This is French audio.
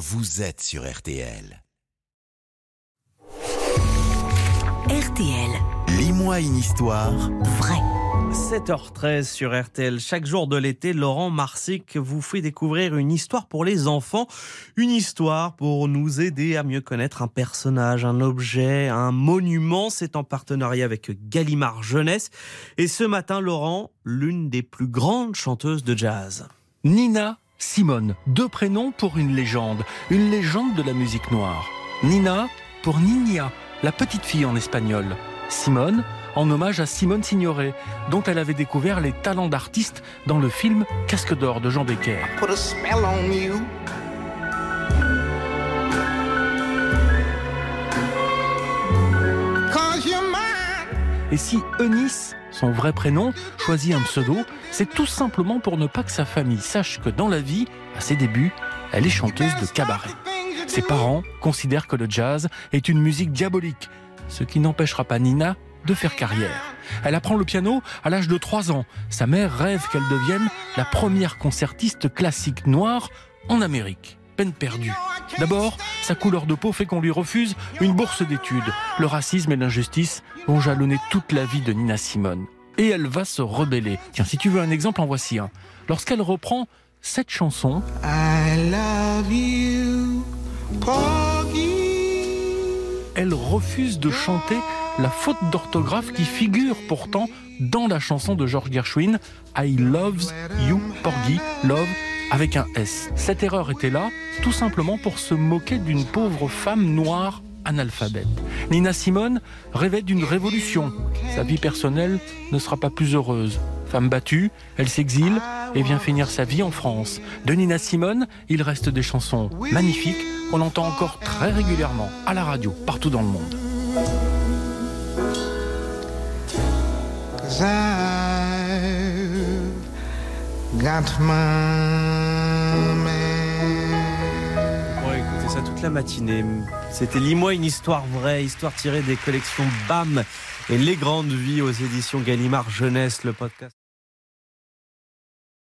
vous êtes sur RTL. RTL, Lis-moi une histoire vrai. 7h13 sur RTL. Chaque jour de l'été, Laurent Marsic vous fait découvrir une histoire pour les enfants. Une histoire pour nous aider à mieux connaître un personnage, un objet, un monument. C'est en partenariat avec Gallimard Jeunesse. Et ce matin, Laurent, l'une des plus grandes chanteuses de jazz. Nina Simone, deux prénoms pour une légende, une légende de la musique noire. Nina pour Niña, la petite fille en espagnol. Simone en hommage à Simone Signoret, dont elle avait découvert les talents d'artiste dans le film Casque d'or de Jean Becker. Et si Eunice, son vrai prénom, choisit un pseudo, c'est tout simplement pour ne pas que sa famille sache que dans la vie, à ses débuts, elle est chanteuse de cabaret. Ses parents considèrent que le jazz est une musique diabolique, ce qui n'empêchera pas Nina de faire carrière. Elle apprend le piano à l'âge de 3 ans. Sa mère rêve qu'elle devienne la première concertiste classique noire en Amérique. Peine perdue. D'abord, sa couleur de peau fait qu'on lui refuse une bourse d'études. Le racisme et l'injustice vont jalonner toute la vie de Nina Simone. Et elle va se rebeller. Tiens, si tu veux un exemple, en voici un. Lorsqu'elle reprend cette chanson, I love you, Porgy. elle refuse de chanter la faute d'orthographe qui figure pourtant dans la chanson de George Gershwin, I loves you, Porgy, love avec un S. Cette erreur était là tout simplement pour se moquer d'une pauvre femme noire analphabète. Nina Simone rêvait d'une révolution. Sa vie personnelle ne sera pas plus heureuse. Femme battue, elle s'exile et vient finir sa vie en France. De Nina Simone, il reste des chansons magnifiques qu'on entend encore très régulièrement à la radio, partout dans le monde. La matinée. C'était Lis-moi une histoire vraie, histoire tirée des collections BAM et Les Grandes Vies aux éditions Gallimard Jeunesse, le podcast.